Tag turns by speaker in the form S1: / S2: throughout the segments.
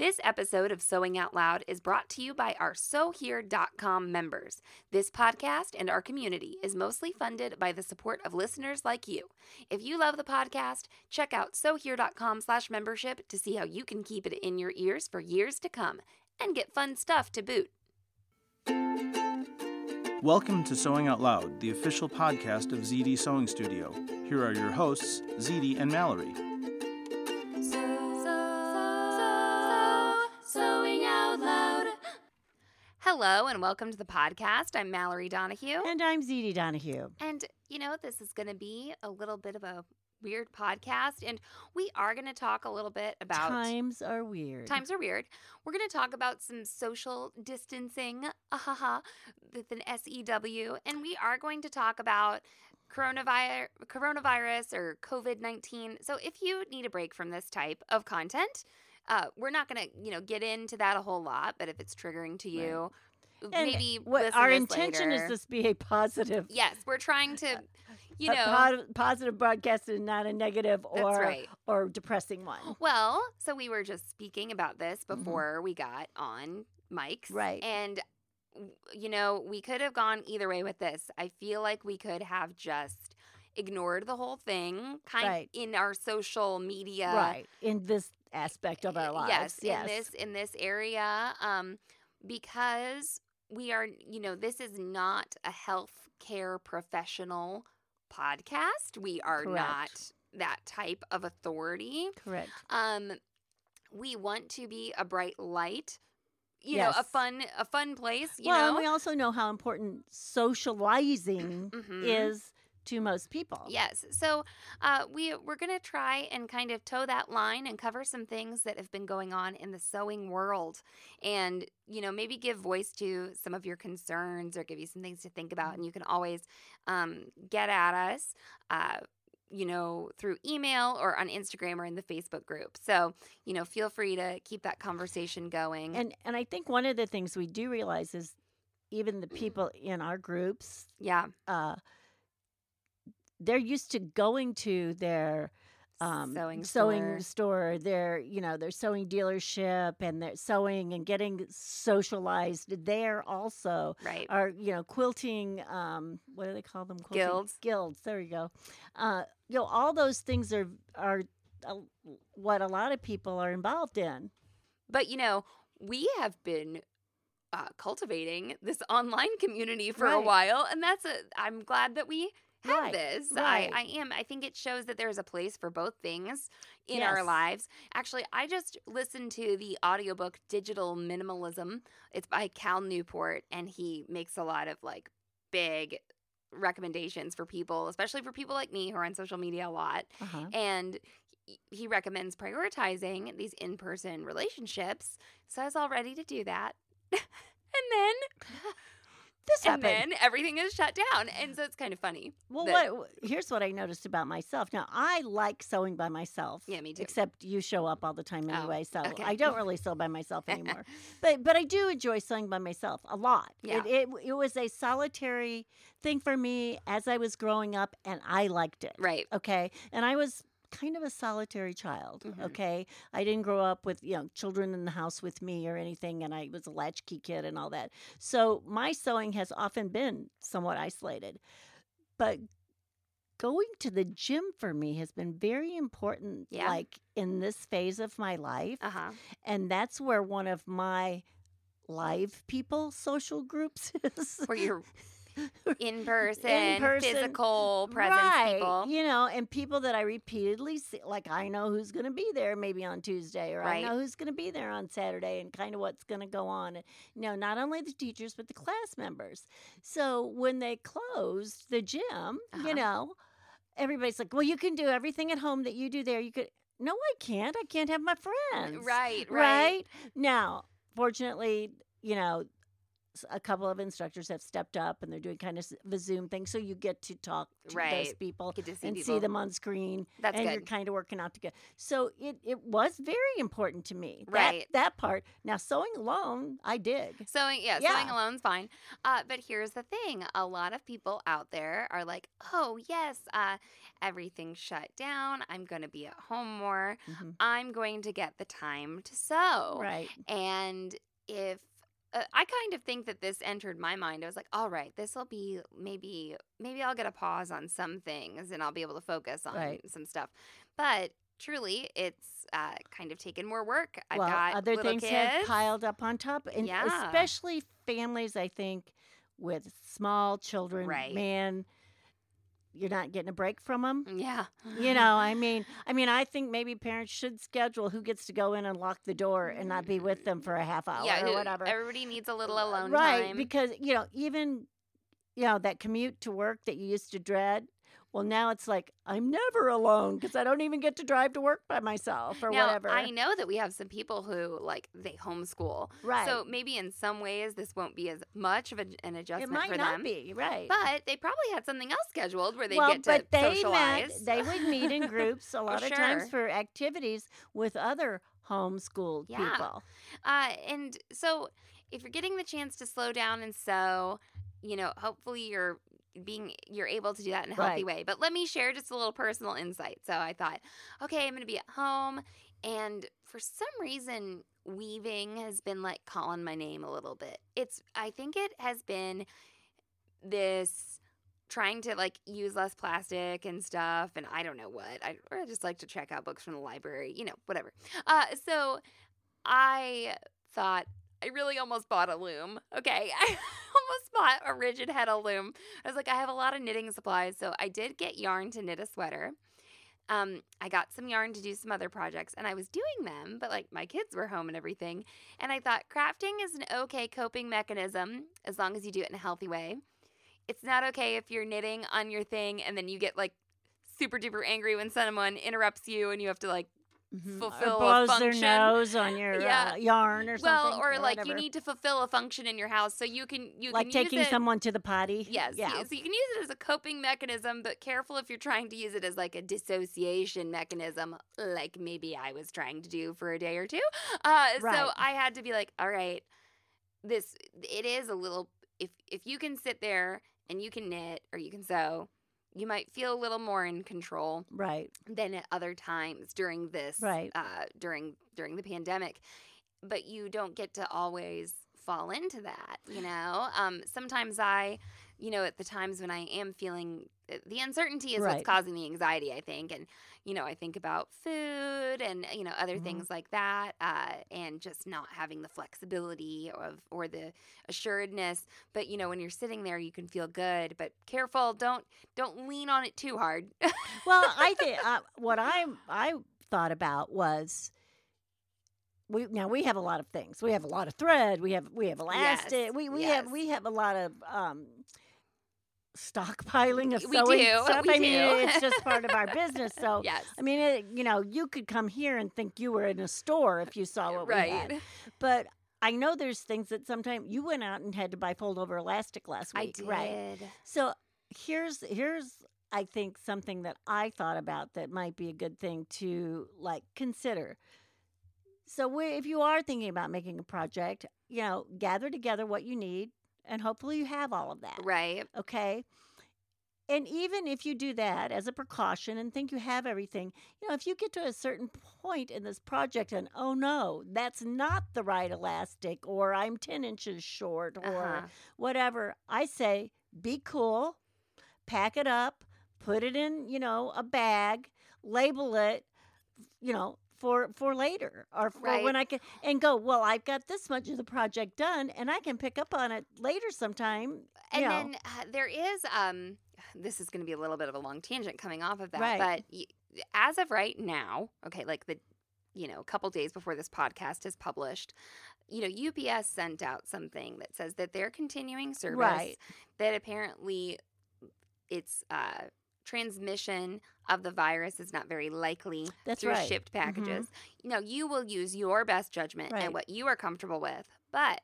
S1: This episode of Sewing Out Loud is brought to you by our SewHere.com members. This podcast and our community is mostly funded by the support of listeners like you. If you love the podcast, check out SewHere.com slash membership to see how you can keep it in your ears for years to come and get fun stuff to boot.
S2: Welcome to Sewing Out Loud, the official podcast of ZD Sewing Studio. Here are your hosts, ZD and Mallory.
S1: Sewing Out Loud. Hello and welcome to the podcast. I'm Mallory Donahue.
S3: And I'm ZD Donahue.
S1: And, you know, this is going to be a little bit of a weird podcast. And we are going to talk a little bit about
S3: Times are weird.
S1: Times are weird. We're going to talk about some social distancing, ahaha, with an SEW. And we are going to talk about coronavirus, coronavirus or COVID 19. So if you need a break from this type of content, uh, we're not going to, you know, get into that a whole lot. But if it's triggering to you,
S3: And
S1: maybe
S3: what our intention
S1: later.
S3: is this be a positive,
S1: Yes, we're trying to, you
S3: a
S1: know.
S3: po- positive broadcast and not a negative or
S1: right.
S3: or depressing one.
S1: Well, so we were just speaking about this before we got on mics.
S3: Mm-hmm. Right.
S1: And, you know, we could have gone either way with this. I feel like we could have just ignored the whole thing kind
S3: Right.
S1: in our social media.
S3: Right. In this aspect of our lives.
S1: Yes,
S3: Yes.
S1: in this in this area um because we are, you know, this is not a health care professional podcast. We are
S3: Correct.
S1: not that type of authority.
S3: Correct.
S1: Um, we want to be a bright light, you know, a fun, a fun place. You
S3: well,
S1: know,
S3: and we also know how important socializing
S1: Mhm.
S3: is to most people.
S1: Yes. So uh, we we're gonna try and kind of toe that line and cover some things that have been going on in the sewing world, and you know maybe give voice to some of your concerns or give you some things to think about. And you can always um, get at us. Uh, you know, through email or on Instagram or in the Facebook group. So, you know, feel free to keep that conversation going.
S3: And and I think one of the things we do realize is even the people in our groups
S1: yeah.
S3: uh, they're used to going to their um,
S1: Sewing
S3: sewing
S1: store.
S3: store, their you know their sewing dealership, and their sewing and getting socialized there also.
S1: Right.
S3: Are you know quilting? Um, what do they call them? Quilting?
S1: Guilds.
S3: Guilds. There you go. Uh, you know all those things are are uh, what a lot of people are involved in.
S1: But you know, we have been uh, cultivating this online community for a while, and that's a. I'm glad that we have
S3: Right,
S1: this.
S3: right.
S1: I, I am. I think it shows that there's a place for both things in our lives. Actually, I just listened to the audiobook Digital Minimalism. It's by Cal Newport, and he makes a lot of like big recommendations for people, especially for people like me who are on social media a lot
S3: Uh-huh.
S1: and he- he recommends prioritizing these in-person relationships so i was all ready to do that and then
S3: This
S1: and then everything is shut down and so it's kind of funny
S3: Well,
S1: that-
S3: what here's what I noticed about myself. Now, I like sewing by myself.
S1: Yeah, me too.
S3: Except you show up all the time
S1: Oh,
S3: anyway, so
S1: okay.
S3: I don't really sew by myself anymore. but but I do enjoy sewing by myself a lot.
S1: Yeah.
S3: It, it it was a solitary thing for me as I was growing up, and I liked it.
S1: right
S3: Okay, and I was kind of a solitary child.
S1: Mhm.
S3: Okay, I didn't grow up with you know children in the house with me or anything, and I was a latchkey kid and all that. So my sewing has often been somewhat isolated, but going to the gym for me has been very important
S1: Yeah.
S3: like in this phase of my life
S1: Uh huh.
S3: and that's where one of my live people social groups is
S1: Where you're in person,
S3: person,
S1: physical presence
S3: right
S1: people.
S3: you know and people that i repeatedly see like i know who's going to be there maybe on tuesday or
S1: Right.
S3: i know who's going to be there on saturday and kind of what's going to go on and you know not only the teachers but the class members so when they closed the gym
S1: Uh-huh.
S3: you know everybody's like well you can do everything at home that you do there you could no i can't i can't have my friends
S1: Right, right.
S3: right now fortunately you know a couple of instructors have stepped up and they're doing kind of the zoom thing so you get to talk to those people
S1: see
S3: and
S1: people.
S3: see them on screen
S1: That's
S3: and
S1: good.
S3: you're kind of working out together so it, it was very important to me that-
S1: Right.
S3: that, part now sewing alone i dig
S1: Sewing, yeah,
S3: Yeah.
S1: sewing alone's fine. Uh, but here's the thing: a lot of people out there are like, "Oh, yes, uh, everything's shut down. I'm going to be at home more.
S3: Mhm.
S1: I'm going to get the time to sew."
S3: right
S1: And if uh, I kind of think that this entered my mind, I was like, "All right, this will be maybe, maybe I'll get a pause on some things, and I'll be able to focus on
S3: Right.
S1: some stuff." But truly, it's uh, kind of taken more work. I've
S3: well
S1: got
S3: other things
S1: kids.
S3: have piled up on top and
S1: Yeah.
S3: especially families i think with small children
S1: Right.
S3: man you're not getting a break from them
S1: Yeah.
S3: you know i mean i mean i think maybe parents should schedule who gets to go in and lock the door and not be with them for a half hour
S1: yeah,
S3: or whatever
S1: Everybody needs a little uh, alone
S3: right
S1: time.
S3: because you know even you know that commute to work that you used to dread well now it's like i'm never alone because i don't even get to drive to work by myself or
S1: now,
S3: whatever
S1: I know that we have some people who like they homeschool.
S3: right
S1: So maybe in some ways this won't be as much of a, an
S3: it
S1: adjustment
S3: might
S1: for
S3: not
S1: them.
S3: be right
S1: But they probably had something else scheduled where they
S3: well,
S1: get to
S3: but they
S1: socialize.
S3: met. They would meet in groups a lot of times for activities with other homeschooled
S1: Yeah.
S3: people.
S1: Uh, and so if you're getting the chance to slow down and sew, you know, hopefully you're being you're able to do that in a healthy
S3: Right.
S1: way. But let me share just a little personal insight. So I thought, okay, I'm going to be at home and for some reason weaving has been like calling my name a little bit. It's I think it has been this trying to like use less plastic and stuff and I don't know what. I, or I just like to check out books from the library, you know, whatever. Uh so I thought I really almost bought a loom. Okay. I almost bought a rigid heddle loom. I was like, I have a lot of knitting supplies. So I did get yarn to knit a sweater. Um, I got some yarn to do some other projects and I was doing them, but like my kids were home and everything. And I thought crafting is an okay coping mechanism as long as you do it in a healthy way. It's not okay if you're knitting on your thing and then you get like super duper angry when someone interrupts you and you have to like
S3: Mhm.
S1: Fulfill a
S3: or blows
S1: function.
S3: their nose on your
S1: Yeah.
S3: uh, yarn or
S1: well,
S3: something.
S1: or like you need to fulfill a function in your house, so you can you
S3: like
S1: can
S3: taking
S1: use it,
S3: someone to the potty.
S1: Yes,
S3: Yeah.
S1: so you can use it as a coping mechanism, but careful if you're trying to use it as like a dissociation mechanism, like maybe I was trying to do for a day or two. Uh,
S3: Right.
S1: So I had to be like, all right, this it is a little. If if you can sit there and you can knit or you can sew, you might feel a little more in control
S3: Right.
S1: than at other times during this
S3: Right.
S1: uh, during during the pandemic but you don't get to always fall into that you know um, sometimes i you know at the times when i am feeling uh, the uncertainty is
S3: Right.
S1: what's causing the anxiety i think and you know i think about food and you know other
S3: Mhm.
S1: things like that uh, and just not having the flexibility of or the assuredness but you know when you're sitting there you can feel good but careful don't don't lean on it too hard
S3: well, I think uh, what I I thought about was we now we have a lot of things. We have a lot of thread. We have we have elastic.
S1: Yes,
S3: We we
S1: yes.
S3: have we have a lot of um stockpiling of
S1: We
S3: sewing
S1: do,
S3: stuff.
S1: we
S3: I mean, it's just part of our business. So
S1: yes
S3: I mean, it, you know, you could come here and think you were in a store if you saw what we had.
S1: right
S3: But I know there's things that sometimes you went out and had to buy fold over elastic last
S1: I
S3: week,
S1: did.
S3: right? So here's here's I think something that I thought about that might be a good thing to like consider. So we, if you are thinking about making a project, you know, gather together what you need and hopefully you have all of that.
S1: Right.
S3: Okay? And even if you do that as a precaution and think you have everything, you know, if you get to a certain point in this project and oh no, that's not the right elastic or I'm 10 inches short or
S1: Uh-huh.
S3: whatever. I say be cool, pack it up, put it in, you know, a bag, label it, you know, for for later or for
S1: Right.
S3: when I can and go, well, I've got this much of the project done and I can pick up on it later sometime.
S1: And
S3: know.
S1: then uh, there is um this is going to be a little bit of a long tangent coming off of that,
S3: Right.
S1: but y- as of right now, okay, like the you know, a couple days before this podcast is published, you know, UPS sent out something that says that they're continuing service
S3: Right.
S1: that apparently it's uh transmission of the virus is not very likely
S3: That's
S1: through
S3: right.
S1: shipped
S3: Mhm.
S1: packages. You know, you will use your best judgment
S3: Right.
S1: and what you are comfortable with. But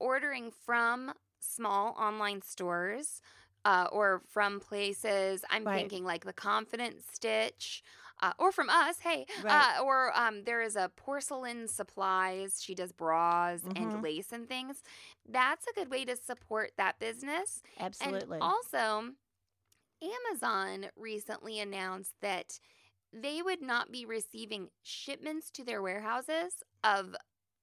S1: ordering from small online stores uh, or from places, I'm
S3: Right.
S1: thinking like the Confident Stitch. Uh, or from us, hey,
S3: Right.
S1: uh, or um, there is a Porcelynne supplies. She does bras
S3: Mhm.
S1: and lace and things. That's a good way to support that business.
S3: Absolutely.
S1: And also, Amazon recently announced that they would not be receiving shipments to their warehouses of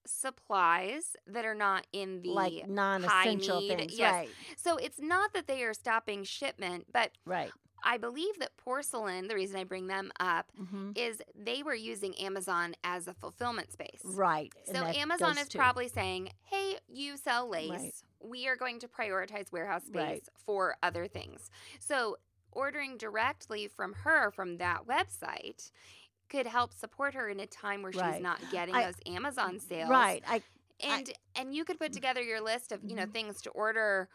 S1: supplies that are not in the
S3: like non-essential things.
S1: yes.
S3: Right.
S1: So it's not that they are stopping shipment, but
S3: Right.
S1: I believe that Porcelynne, the reason I bring them up
S3: hmm
S1: is they were using Amazon as a fulfillment space.
S3: Right.
S1: So Amazon is
S3: too.
S1: probably saying, "Hey, you sell lace.
S3: Right.
S1: We are going to prioritize warehouse space
S3: Right.
S1: for other things." So ordering directly from her from that website could help support her in a time where
S3: Right.
S1: she's not getting
S3: I-
S1: those Amazon sales.
S3: Right. I
S1: And and you could put together your list of, you know,
S3: Mhm.
S1: things to order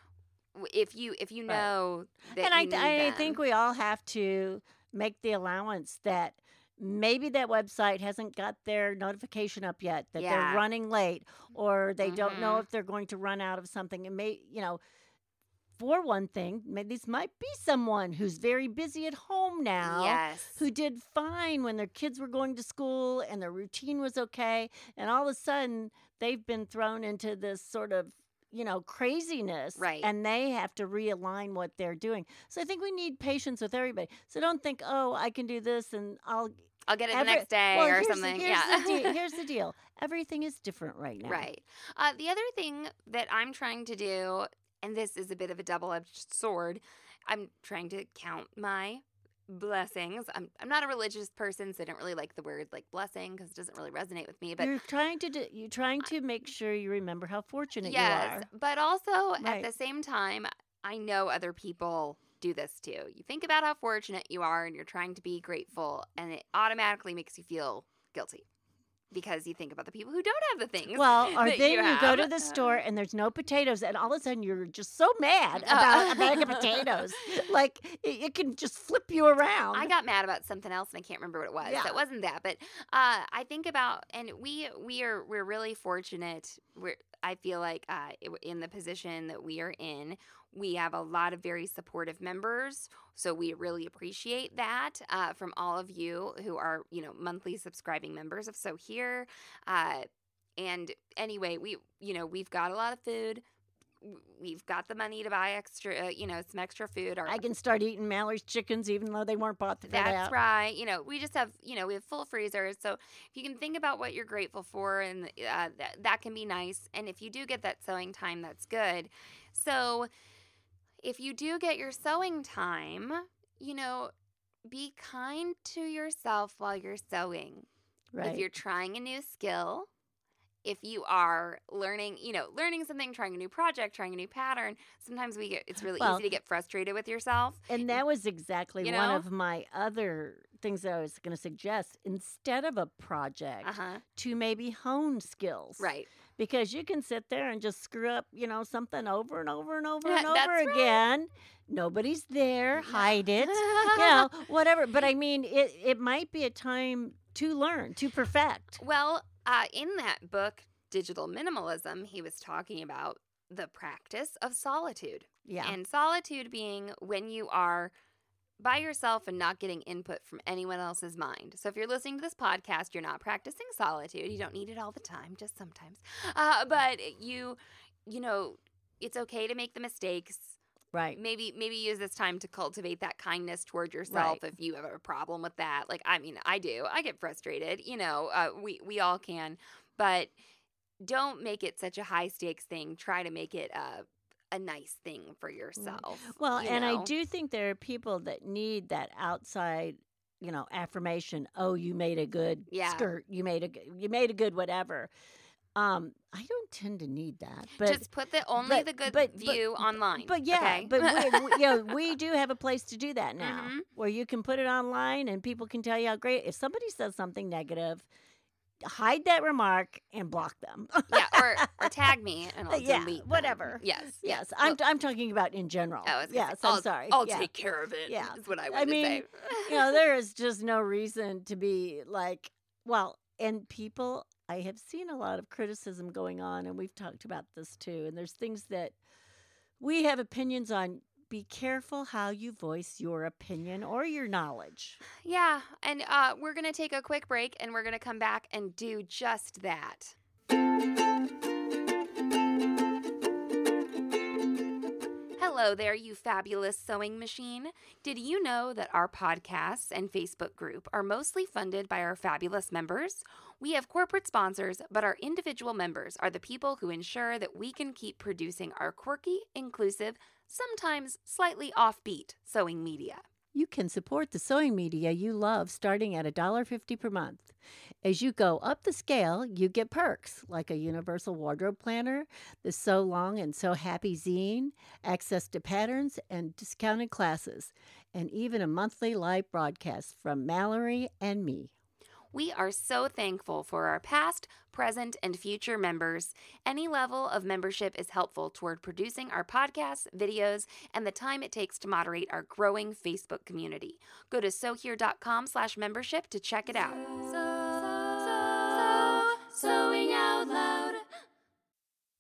S1: if you if you
S3: Right.
S1: know that
S3: and I,
S1: you
S3: th-
S1: need
S3: I think we all have to make the allowance that maybe that website hasn't got their notification up yet that
S1: Yeah.
S3: they're running late or they don't know
S1: Mhm.
S3: if they're going to run out of something and may you know for one thing this might be someone who's very busy at home now
S1: Yes.
S3: who did fine when their kids were going to school and their routine was okay and all of a sudden they've been thrown into this sort of you know craziness
S1: Right.
S3: and they have to realign what they're doing so i think we need patience with everybody so don't think oh i can do this and i'll
S1: I'll get it
S3: every-
S1: the next day
S3: well,
S1: or something.
S3: here's,
S1: yeah.
S3: the deal, here's the deal everything is different right now
S1: Right. Uh, the other thing that I'm trying to do, and this is a bit of a double edged sword, I'm trying to count my blessings. I'm, I'm not a religious person, so I don't really like the word like blessing because it doesn't really resonate with me. But
S3: you're trying to do, you're trying to make sure you remember how fortunate
S1: yes,
S3: you are
S1: but also at the same time, I know other people do this too. You think about how fortunate you are and you're trying to be grateful, and it automatically makes you feel guilty because you think about the people who don't have the things.
S3: Well, or
S1: that
S3: then
S1: you,
S3: you, go to the store and there's no potatoes, and all of a sudden you're just so mad about a bag of potatoes. Like it, it can just flip you around.
S1: I got mad about something else and I can't remember what it was.
S3: Yeah.
S1: It wasn't that, but uh, I think about and we we are we're really fortunate. We're I feel like uh, in the position that we are in, we have a lot of very supportive members. So we really appreciate that uh, from all of you who are you know monthly subscribing members of SewHere. Uh, and anyway, we you know we've got a lot of food. We've got the money to buy extra, uh, you know, some extra food. Our
S3: I can start eating Mallory's chickens even though they weren't bought for
S1: that's
S3: that.
S1: right. You know, we just have, you know, we have full freezers. So if you can think about what you're grateful for, and uh, that, that can be nice. And if you do get that sewing time, that's good. So if you do get your sewing time, you know, be kind to yourself while you're sewing.
S3: Right.
S1: If you're trying a new skill, if you are learning, you know, learning something, trying a new project, trying a new pattern, sometimes we get it's really
S3: Well-
S1: easy to get frustrated with yourself.
S3: and that was exactly
S1: You
S3: one of my other things that I was going to suggest. Instead of a project,
S1: Uh huh.
S3: to maybe hone skills.
S1: Right.
S3: Because you can sit there and just screw up, you know, something over and over and over and over
S1: right.
S3: again. Nobody's there. Hide it. you know, whatever. But I mean, it it might be a time to learn, to perfect.
S1: Well, uh, in that book, Digital Minimalism, he was talking about the practice of solitude.
S3: Yeah.
S1: And solitude being when you are by yourself and not getting input from anyone else's mind. So if you're listening to this podcast, you're not practicing solitude. You don't need it all the time, just sometimes. Uh, but you, you know, it's okay to make the mistakes.
S3: right.
S1: Maybe maybe use this time to cultivate that kindness toward yourself if you have a problem with that. Like I mean, I do. I get frustrated. You know, uh, we we all can, but don't make it such a high stakes thing. Try to make it a a nice thing for yourself.
S3: Well,
S1: you
S3: and I do think there are people that need that outside, you know, affirmation. Oh, you made a good
S1: Yeah.
S3: skirt. You made a you made a good whatever. Um, I don't tend to need that, but
S1: just put the only
S3: but-
S1: the good
S3: but- but-
S1: view online.
S3: But yeah,
S1: okay?
S3: but we, we, you know, we do have a place to do that now,
S1: Mhm.
S3: where you can put it online and people can tell you how great. If somebody says something negative, hide that remark and block them.
S1: yeah, or, or tag me and I'll
S3: Yeah,
S1: delete them.
S3: whatever.
S1: Yes,
S3: yes, I'm I'm talking about in general.
S1: Oh, was
S3: yes,
S1: say,
S3: I'm
S1: I'll,
S3: sorry.
S1: I'll
S3: yeah.
S1: take care of it.
S3: Yeah.
S1: is what I
S3: I mean, you know, there is just no reason to be like, well, and people, I have seen a lot of criticism going on, and we've talked about this too. And there's things that we have opinions on. Be careful how you voice your opinion or your knowledge.
S1: Yeah, and uh, we're going to take a quick break and we're going to come back and do just that. Hello there, you fabulous sewing machine. Did you know that our podcasts and Facebook group are mostly funded by our fabulous members? We have corporate sponsors, but our individual members are the people who ensure that we can keep producing our quirky, inclusive, sometimes slightly offbeat sewing media.
S3: You can support the sewing media you love starting at $1.50 per month. As you go up the scale, you get perks like a universal wardrobe planner, the So Long and So Happy zine, access to patterns and discounted classes, and even a monthly live broadcast from Mallory and me.
S1: We are so thankful for our past, present, and future members. Any level of membership is helpful toward producing our podcasts, videos, and the time it takes to moderate our growing Facebook community. Go to sewhere.com slash membership to check it out. sewing out loud.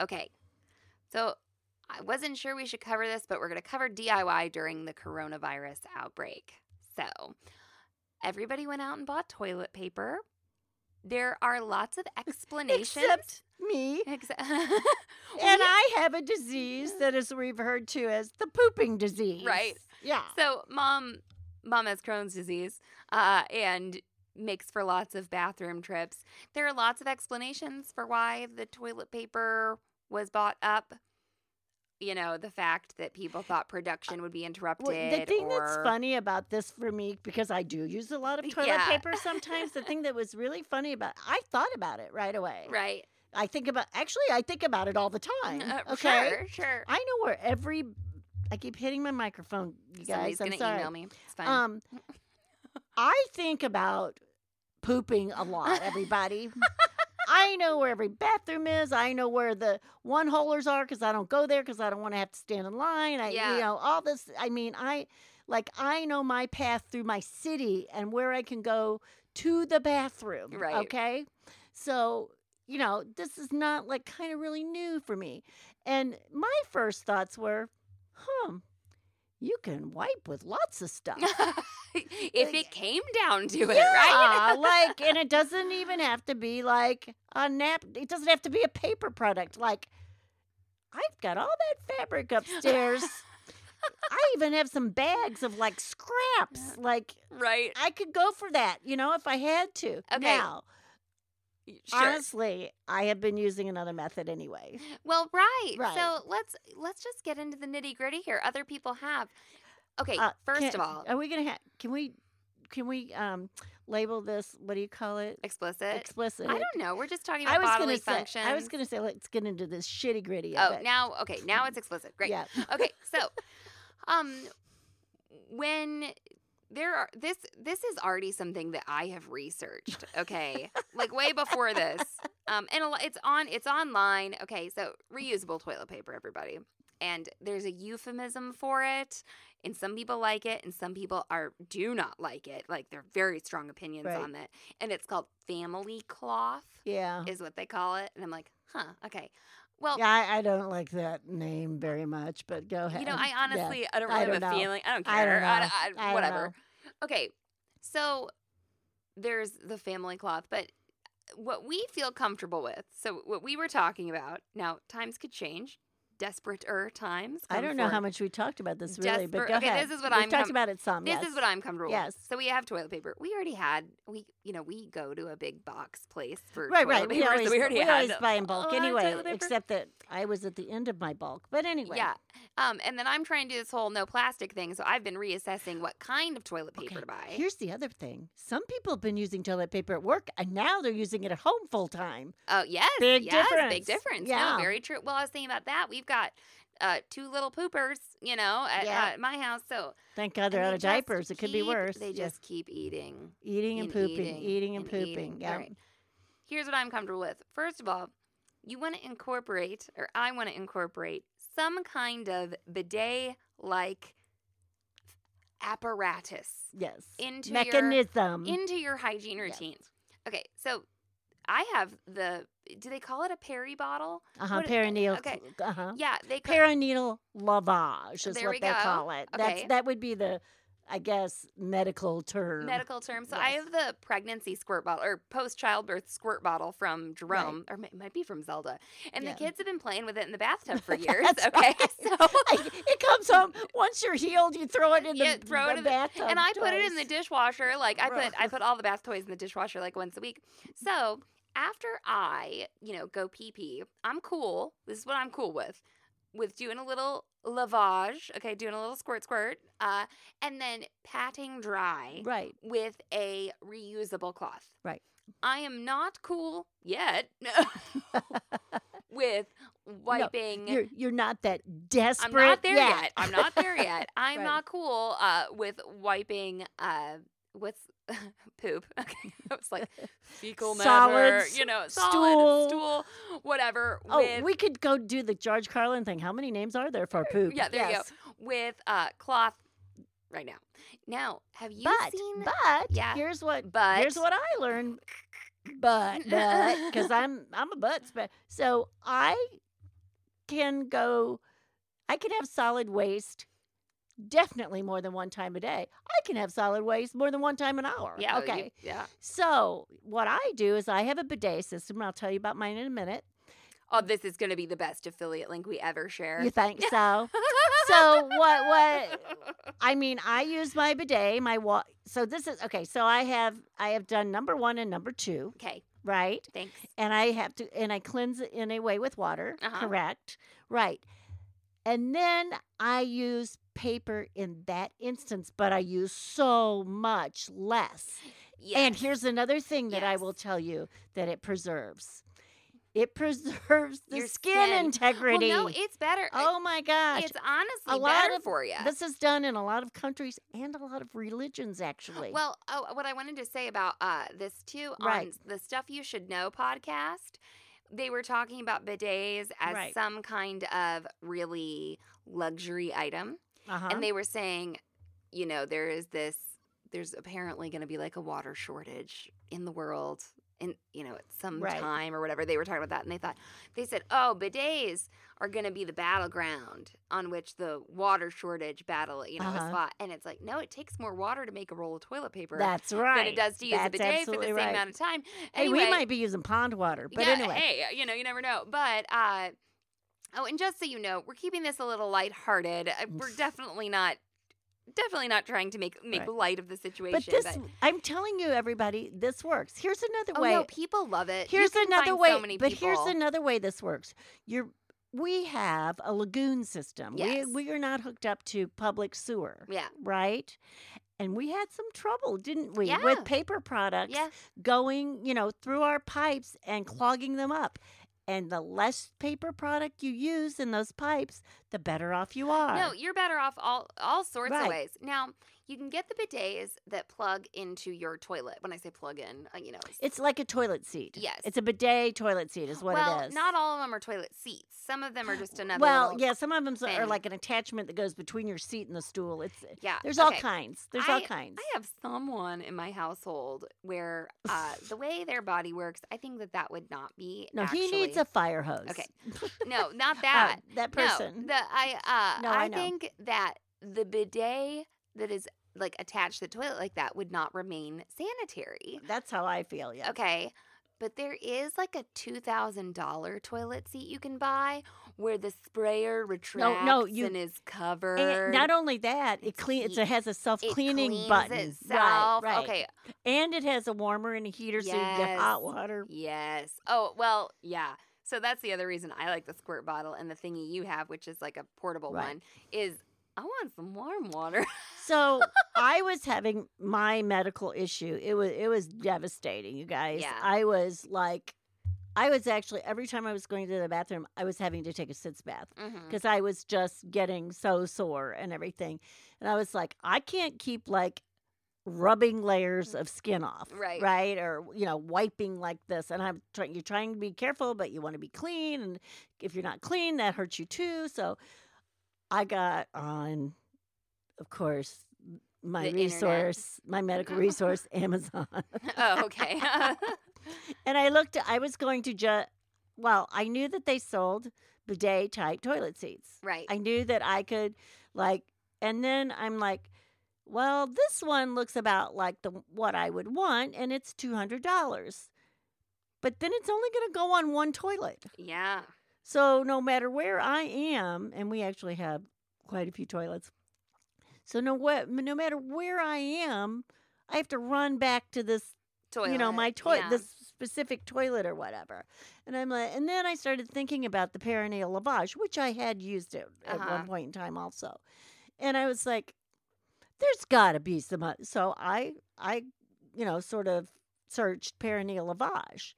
S1: Okay, so I wasn't sure we should cover this, but we're going to cover DIY during the coronavirus outbreak. So, everybody went out and bought toilet paper. There are lots of explanations.
S3: Except me.
S1: Exa-
S3: And I have a disease that is referred to as the pooping disease.
S1: Right.
S3: Yeah.
S1: So mom, mom has Crohn's disease, uh, and makes for lots of bathroom trips. There are lots of explanations for why the toilet paper was bought up. You know, the fact that people thought production would be interrupted.
S3: Well, the thing that's funny about this for me, because I do use a lot of toilet
S1: Yeah.
S3: paper sometimes, the thing that was really funny about I thought about it right away.
S1: right?
S3: I think about actually I think about it all the time.
S1: Uh,
S3: okay.
S1: Sure, sure.
S3: I know where every I keep hitting my microphone, you guys.
S1: Somebody's
S3: I'm
S1: gonna
S3: sorry.
S1: email me. It's fine.
S3: Um I think about pooping a lot, everybody. I know where every bathroom is. I know where the one holers are because I don't go there because I don't want to have to stand in line. I,
S1: Yeah.
S3: you know, all this. I mean, I like I know my path through my city and where I can go to the bathroom.
S1: Right.
S3: Okay. So you know, this is not like kind of really new for me. And my first thoughts were, huh, you can wipe with lots of stuff.
S1: if it came down to it,
S3: Yeah,
S1: right?
S3: like, and it doesn't even have to be like a nap. It doesn't have to be a paper product. Like, I've got all that fabric upstairs. I even have some bags of like scraps. Like,
S1: right.
S3: I could go for that, you know, if I had to.
S1: Okay.
S3: Now,
S1: Sure.
S3: honestly, I have been using another method anyway.
S1: Well, right.
S3: Right.
S1: So let's let's just get into the nitty gritty here. Other people have. Okay,
S3: Uh,
S1: first
S3: can-
S1: of all,
S3: are we gonna have? Can we can we um label this? What do you call it?
S1: Explicit.
S3: Explicit.
S1: I don't know. We're just talking
S3: I
S1: about
S3: was
S1: bodily
S3: gonna say. I was gonna say let's get into this shitty gritty.
S1: Oh,
S3: of it.
S1: now okay. Now it's explicit. Great.
S3: Yeah.
S1: Okay, so um when there are this this is already something that I have researched, okay? like way before this. Um and it's on it's online. Okay, so reusable toilet paper everybody. And there's a euphemism for it, and some people like it and some people are do not like it. Like they're very strong opinions
S3: Right.
S1: on it. And it's called family cloth
S3: Yeah.
S1: is what they call it. And I'm like, "Huh, okay." Well,
S3: Yeah, I, I don't like that name very much, but go ahead.
S1: You know, I
S3: Yeah.
S1: honestly, I don't
S3: I
S1: really
S3: don't
S1: have a
S3: know.
S1: feeling. I don't
S3: I
S1: care.
S3: don't.
S1: I,
S3: I don't
S1: whatever.
S3: know.
S1: Okay, so there's the family cloth, but what we feel comfortable with. So what we were talking about. Now times could change. Desperate-er times.
S3: I don't know how much we talked about this really, but go
S1: okay,
S3: ahead.
S1: this is what
S3: We've
S1: I'm
S3: talked
S1: com-
S3: about it some.
S1: This
S3: yes.
S1: is what I'm comfortable
S3: Yes.
S1: with. So we have toilet paper. We already had we you know we go to a big box place for
S3: Right,
S1: toilet
S3: right.
S1: paper,
S3: We always,
S1: so we already
S3: we always buy in bulk anyway, except that I was at the end of my bulk. But anyway.
S1: Yeah. Um, and then I'm trying to do this whole no plastic thing, so I've been reassessing what kind of toilet paper
S3: Okay,
S1: to buy.
S3: Here's the other thing. Some people have been using toilet paper at work, and now they're using it at home full time.
S1: Oh yes,
S3: Big
S1: yes,
S3: difference.
S1: big difference.
S3: Yeah.
S1: No, very true. Well, I was thinking about that. We've got uh, two little poopers, you know, at,
S3: Yeah.
S1: uh, at my house. So
S3: Thank God they're out of diapers. It could be worse.
S1: They
S3: Yeah.
S1: just keep eating.
S3: eating and
S1: and
S3: pooping,
S1: eating
S3: eating, and
S1: and
S3: pooping.
S1: eating.
S3: Yeah.
S1: Right. Here's what I'm comfortable with. First of all, you want to incorporate, or I want to incorporate some kind of bidet-like apparatus
S3: Yes.
S1: into your-
S3: Mechanism.
S1: into your hygiene
S3: Yes.
S1: Okay, so I have the. Do they call it a peri bottle?
S3: uh-huh.
S1: what-
S3: Perineal.
S1: okay.
S3: Uh-huh.
S1: Yeah, they. ca-
S3: Perineal lavage is what they
S1: go.
S3: call it.
S1: Okay.
S3: That's that would be the, I guess, medical term.
S1: medical term. So I have the pregnancy squirt bottle or post childbirth squirt bottle from Jerome, or it might be from Zelda. And
S3: Yeah.
S1: the kids have been playing with it in the bathtub for years.
S3: That's
S1: okay,
S3: right.
S1: so
S3: it comes home once you're healed. You throw it in the,
S1: Yeah, throw it
S3: the
S1: in the-
S3: bathtub.
S1: and I put it in the dishwasher. Like I put I put all the bath toys in the dishwasher like once a week. So after I, you know, go pee pee, I'm cool. This is what I'm cool with. With doing a little lavage, okay, doing a little squirt squirt, uh, and then patting dry
S3: Right.
S1: with a reusable cloth.
S3: Right.
S1: I am not cool yet with wiping.
S3: You're you're not that desperate.
S1: I'm not there
S3: yet.
S1: yet. I'm not there yet. I'm
S3: Right.
S1: not cool uh, with wiping. Uh, what's poop? Okay, I was like fecal matter. You know,
S3: stool.
S1: solid stool, whatever.
S3: Oh,
S1: with
S3: we could go do the George Carlin thing. How many names are there for poop?
S1: yeah, there
S3: yes.
S1: you go. With uh, cloth. Right now. Now, have you
S3: But
S1: seen?
S3: but
S1: Yeah.
S3: here's what
S1: But-
S3: here's what I learned. But but because I'm I'm a butt spe- so I can go. I can have solid waste. Definitely more than one time a day. I can have solid waste more than one time an hour.
S1: yeah. you-
S3: Okay.
S1: yeah.
S3: So what I do is I have a bidet system. I'll tell you about mine in a minute.
S1: Oh, this is going to be the best affiliate link we ever share.
S3: You think so? so what what I mean, I use my bidet, my wa- so this is okay, so I have I have done number 1 and number 2,
S1: okay,
S3: right?
S1: thanks.
S3: And I have to and I cleanse it in a way with water,
S1: Uh-huh.
S3: correct? Right. And then I use paper in that instance, but I use so much less. And here's another thing that I will tell you that it preserves. It preserves the
S1: Your
S3: skin,
S1: skin. Well,
S3: integrity.
S1: no, it's better.
S3: oh my gosh.
S1: It's honestly
S3: a lot
S1: better
S3: of
S1: for you.
S3: This is done in a lot of countries and a lot of religions, actually.
S1: Well, oh, what I wanted to say about uh, this too
S3: Right.
S1: on the Stuff You Should Know podcast, they were talking about bidets as
S3: Right.
S1: some kind of really luxury item.
S3: Uh-huh.
S1: And they were saying, you know, there is this, there's apparently going to be like a water shortage in the world. In you know, at some
S3: Right.
S1: time or whatever, they were talking about that, and they thought they said, "Oh, bidets are going to be the battleground on which the water shortage battle, you know,
S3: Uh-huh.
S1: is fought." And it's like, no, it takes more water to make a roll of toilet paper
S3: That's right.
S1: than it does to use a bidet for the same
S3: right.
S1: amount of time.
S3: Hey, we might be using pond water, but
S1: yeah,
S3: anyway.
S1: hey, you know, you never know. But uh, oh, and just so you know, we're keeping this a little lighthearted. Uh, We're definitely not, definitely not trying to make make
S3: Right.
S1: light of the situation.
S3: But this, I'm telling you, everybody, this works. Here's another
S1: oh
S3: way.
S1: no, people love it.
S3: Here's another way.
S1: So many
S3: but here's another way this works. You're, we have a lagoon system.
S1: Yes.
S3: We we are not hooked up to public sewer.
S1: Yeah.
S3: Right. And we had some trouble, didn't we,
S1: Yeah.
S3: with paper products
S1: Yeah.
S3: going, you know, through our pipes and clogging them up. And the less paper product you use in those pipes, the better off you are.
S1: No, you're better off all all sorts
S3: Right.
S1: of ways. Now, you can get the bidets that plug into your toilet. When I say plug in, uh, you know, it's,
S3: It's like a toilet seat.
S1: Yes.
S3: It's a bidet toilet seat, is what
S1: well,
S3: it is.
S1: not all of them are toilet seats. Some of them are just another.
S3: well, yeah, some of them are like an attachment that goes between your seat and the stool. It's
S1: yeah.
S3: there's all kinds. There's all kinds.
S1: I have someone in my household where uh, the way their body works, I think that that would not be.
S3: no,
S1: actually,
S3: he needs a fire hose.
S1: Okay. No, not
S3: Uh,
S1: that.
S3: that person.
S1: No, the I uh
S3: No,
S1: I,
S3: I
S1: think that the bidet that is like attached to the toilet like that would not remain sanitary.
S3: That's how I feel. Yeah.
S1: Okay. But there is like a two thousand dollar toilet seat you can buy where the sprayer retracts
S3: no, you-
S1: and is covered.
S3: And not only that, it clean. It's, it has a self cleaning button.
S1: itself.
S3: Right, right.
S1: Okay.
S3: And it has a warmer and a heater, so you can get hot water.
S1: Yes. Oh well, yeah. So that's the other reason I like the squirt bottle and the thingy you have, which is like a portable
S3: Right.
S1: one, is I want some warm water.
S3: So I was having my medical issue. It was it was devastating, you guys.
S1: Yeah.
S3: I was like, I was actually every time I was going to the bathroom, I was having to take a sitz bath
S1: mm-hmm.
S3: because I was just getting so sore and everything. And I was like, I can't keep like rubbing layers of skin off,
S1: Right.
S3: Right, or you know, wiping like this. And I'm trying. You're trying to be careful, but you want to be clean. And if you're not clean, that hurts you too. So I got on, of course, my
S1: The internet.
S3: resource, my medical resource, Amazon.
S1: Oh, okay.
S3: And I looked, I was going to just, well, I knew that they sold bidet type toilet seats.
S1: right.
S3: I knew that I could, like, and then I'm like, well, this one looks about like the what I would want, and it's two hundred dollars. But then it's only going to go on one toilet.
S1: yeah.
S3: So no matter where I am, and we actually have quite a few toilets. So no what, no matter where I am, I have to run back to this
S1: Toilet.
S3: you know, my toilet,
S1: yeah.
S3: this specific toilet or whatever. And I'm like, and then I started thinking about the perineal lavage, which I had used it at
S1: Uh-huh.
S3: one point in time also. And I was like, there's got to be some. So I, I, you know, sort of searched perineal lavage,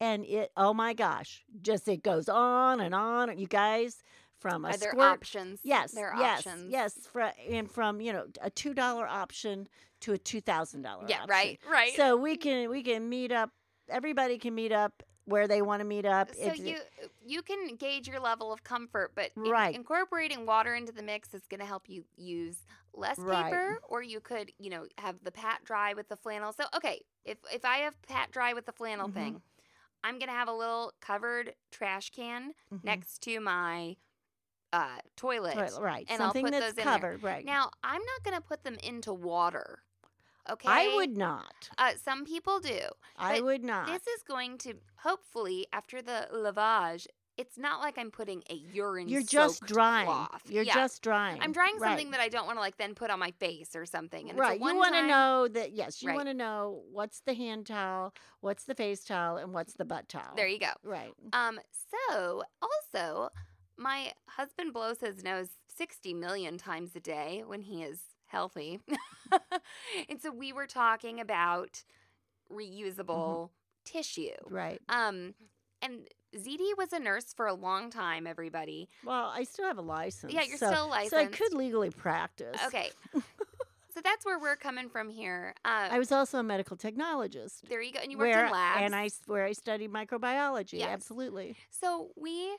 S3: and it, oh my gosh, just it goes on and on. You guys, from a
S1: Are there
S3: squirt
S1: options?
S3: Yes,
S1: There are
S3: yes,
S1: options.
S3: yes. Fr- and from you know a two dollar option to a two thousand dollar.
S1: Yeah, right, right.
S3: So we can we can meet up. Everybody can meet up where they want to meet up.
S1: So
S3: It's-
S1: you you can gauge your level of comfort, but in-
S3: Right.
S1: incorporating water into the mix is going to help you use less
S3: Right.
S1: paper, or you could you know have the pat dry with the flannel. So okay, if if I have pat dry with the flannel
S3: Mhm.
S1: thing, I'm gonna have a little covered trash can
S3: Mhm.
S1: next to my uh, toilet.
S3: Toilet, right.
S1: and I'll
S3: Something
S1: put
S3: that's
S1: those in there.
S3: covered, right?
S1: Now I'm not gonna put them into water. Okay,
S3: I would not.
S1: Uh, some people do.
S3: I would not.
S1: This is going to hopefully after the lavage. It's not like I'm putting a urine.
S3: You're just drying.
S1: Cloth.
S3: You're
S1: Yeah.
S3: just drying.
S1: I'm drying something that I don't want to like then put on my face or something. And
S3: right.
S1: It's a
S3: You want to know that yes. You
S1: Right.
S3: want to know what's the hand towel, what's the face towel, and what's the butt towel.
S1: There you go.
S3: Right.
S1: Um. So also, my husband blows his nose 60 million times a day when he is healthy, and so we were talking about reusable tissue.
S3: Right.
S1: Um. And ZD was a nurse for a long time. Everybody.
S3: Well, I still have a license.
S1: Yeah, you're
S3: so,
S1: still licensed.
S3: So I could legally practice.
S1: Okay. so that's where we're coming from here. Uh,
S3: I was also a medical technologist.
S1: there you go. And you worked
S3: where,
S1: in labs.
S3: And I where I studied microbiology.
S1: Yes.
S3: Absolutely.
S1: So we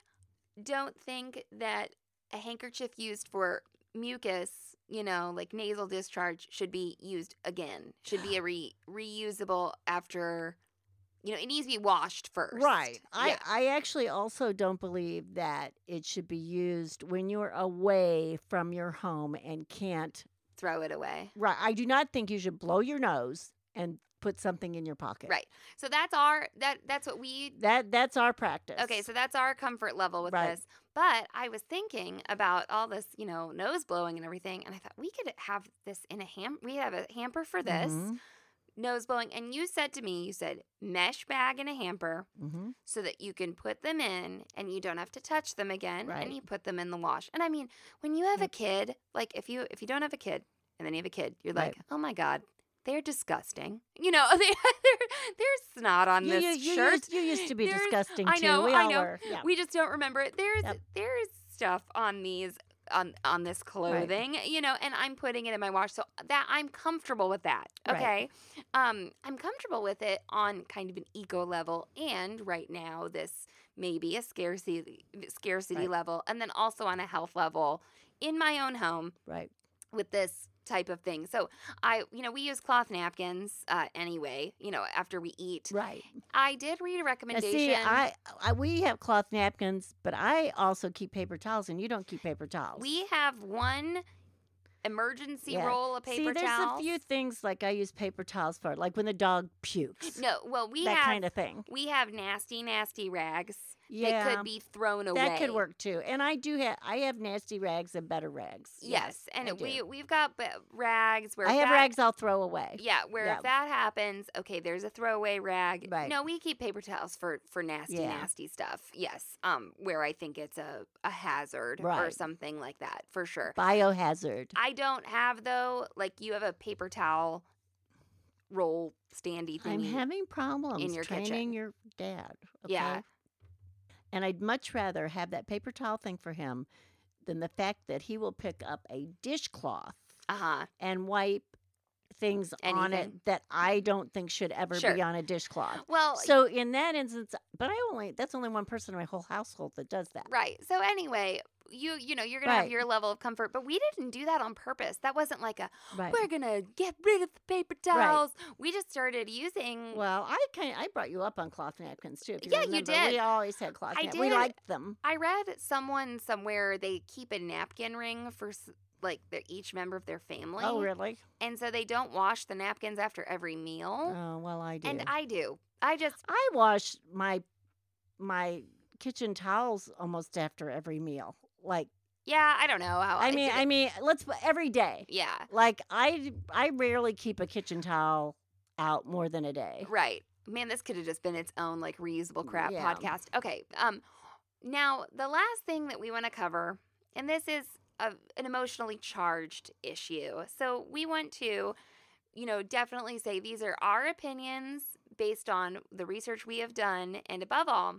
S1: don't think that a handkerchief used for mucus, you know, like nasal discharge, should be used again. Should be a re- reusable after, you know, it needs to be washed first.
S3: Right. I, I actually also don't believe that it should be used when you're away from your home and can't.
S1: Throw it away.
S3: Right. I do not think you should blow your nose and put something in your pocket.
S1: Right. So that's our that that's what we
S3: That that's our practice.
S1: Okay, so that's our comfort level with
S3: Right.
S1: this. But I was thinking about all this, you know, nose blowing and everything, and I thought we could have this in a ham. We have a hamper for this
S3: Mhm,
S1: nose blowing, and you said to me, you said mesh bag in a hamper
S3: mhm.
S1: so that you can put them in and you don't have to touch them again,
S3: Right.
S1: and you put them in the wash. And I mean, when you have a kid, like if you if you don't have a kid and then you have a kid. You're
S3: Right.
S1: like, oh my god, they're disgusting. You know, they, they're, there's snot on
S3: You,
S1: this
S3: you, you,
S1: shirt.
S3: used, you used to be
S1: There's-
S3: disgusting
S1: I
S3: too.
S1: know,
S3: we
S1: I know.
S3: were. Yeah.
S1: We just don't remember it. There's
S3: Yep.
S1: there's stuff on these on on this clothing, you know, and I'm putting it in my wash so that I'm comfortable with that.
S3: Right.
S1: Okay. Um I'm comfortable with it on kind of an eco level and right now this may be a scarcity scarcity
S3: Right.
S1: level and then also on a health level in my own home
S3: right.
S1: with this type of thing. So I, you know, we use cloth napkins uh, anyway. You know, after we eat.
S3: Right.
S1: I did read a
S3: Now,
S1: recommendation.
S3: see, I, I we have cloth napkins, but I also keep paper towels, and you don't keep paper towels.
S1: we have one emergency
S3: Yeah.
S1: roll of
S3: see.
S1: paper
S3: There's
S1: towels.
S3: a few things like I use paper towels for, like when the dog pukes.
S1: No, well, we
S3: that
S1: have
S3: kind of thing.
S1: we have nasty, nasty rags
S3: Yeah,
S1: that could be thrown away.
S3: that could work too. And I do have I have nasty rags and better rags.
S1: Yes, and
S3: I
S1: we
S3: do.
S1: we've got b- rags where
S3: I have
S1: that,
S3: rags I'll throw away.
S1: Yeah, where
S3: Yeah.
S1: if that happens, okay, there's a throwaway rag.
S3: Right.
S1: No, we keep paper towels for for nasty,
S3: Yeah.
S1: nasty stuff. Yes, um, where I think it's a a hazard or something like that for sure.
S3: Biohazard.
S1: I don't have though. Like you have a paper towel roll standy thing.
S3: I'm having problems in
S1: your
S3: training
S1: kitchen.
S3: your dad.
S1: Yeah.
S3: And I'd much rather have that paper towel thing for him than the fact that he will pick up a dishcloth
S1: uh huh.
S3: and wipe things on it that I don't think should ever
S1: Sure.
S3: be on a dishcloth.
S1: Well,
S3: So in that instance, but I only that's only one person in my whole household that does that.
S1: right. So anyway, you you know you're gonna have your level of comfort, but we didn't do that on purpose. That wasn't like a
S3: Right.
S1: we're gonna get rid of the paper towels. We just started using.
S3: Well, I kind I brought you up on cloth napkins too. if
S1: Yeah, you did.
S3: We always had cloth
S1: I
S3: napkins. We liked them.
S1: I read someone somewhere they keep a napkin ring for like they're each member of their family.
S3: Oh, really?
S1: And so they don't wash the napkins after every meal.
S3: Oh, well, I do.
S1: and I do. I just
S3: I wash my my kitchen towels almost after every meal. Like
S1: yeah, I don't know how.
S3: I
S1: it's
S3: mean, I mean, let's every day.
S1: yeah,
S3: Like I I rarely keep a kitchen towel out more than a day.
S1: right. Man, this could have just been its own like reusable crap
S3: Yeah.
S1: podcast. Okay. Um, now the last thing that we want to cover, and this is a, an emotionally charged issue. So we want to, you know, definitely say these are our opinions based on the research we have done, and above all,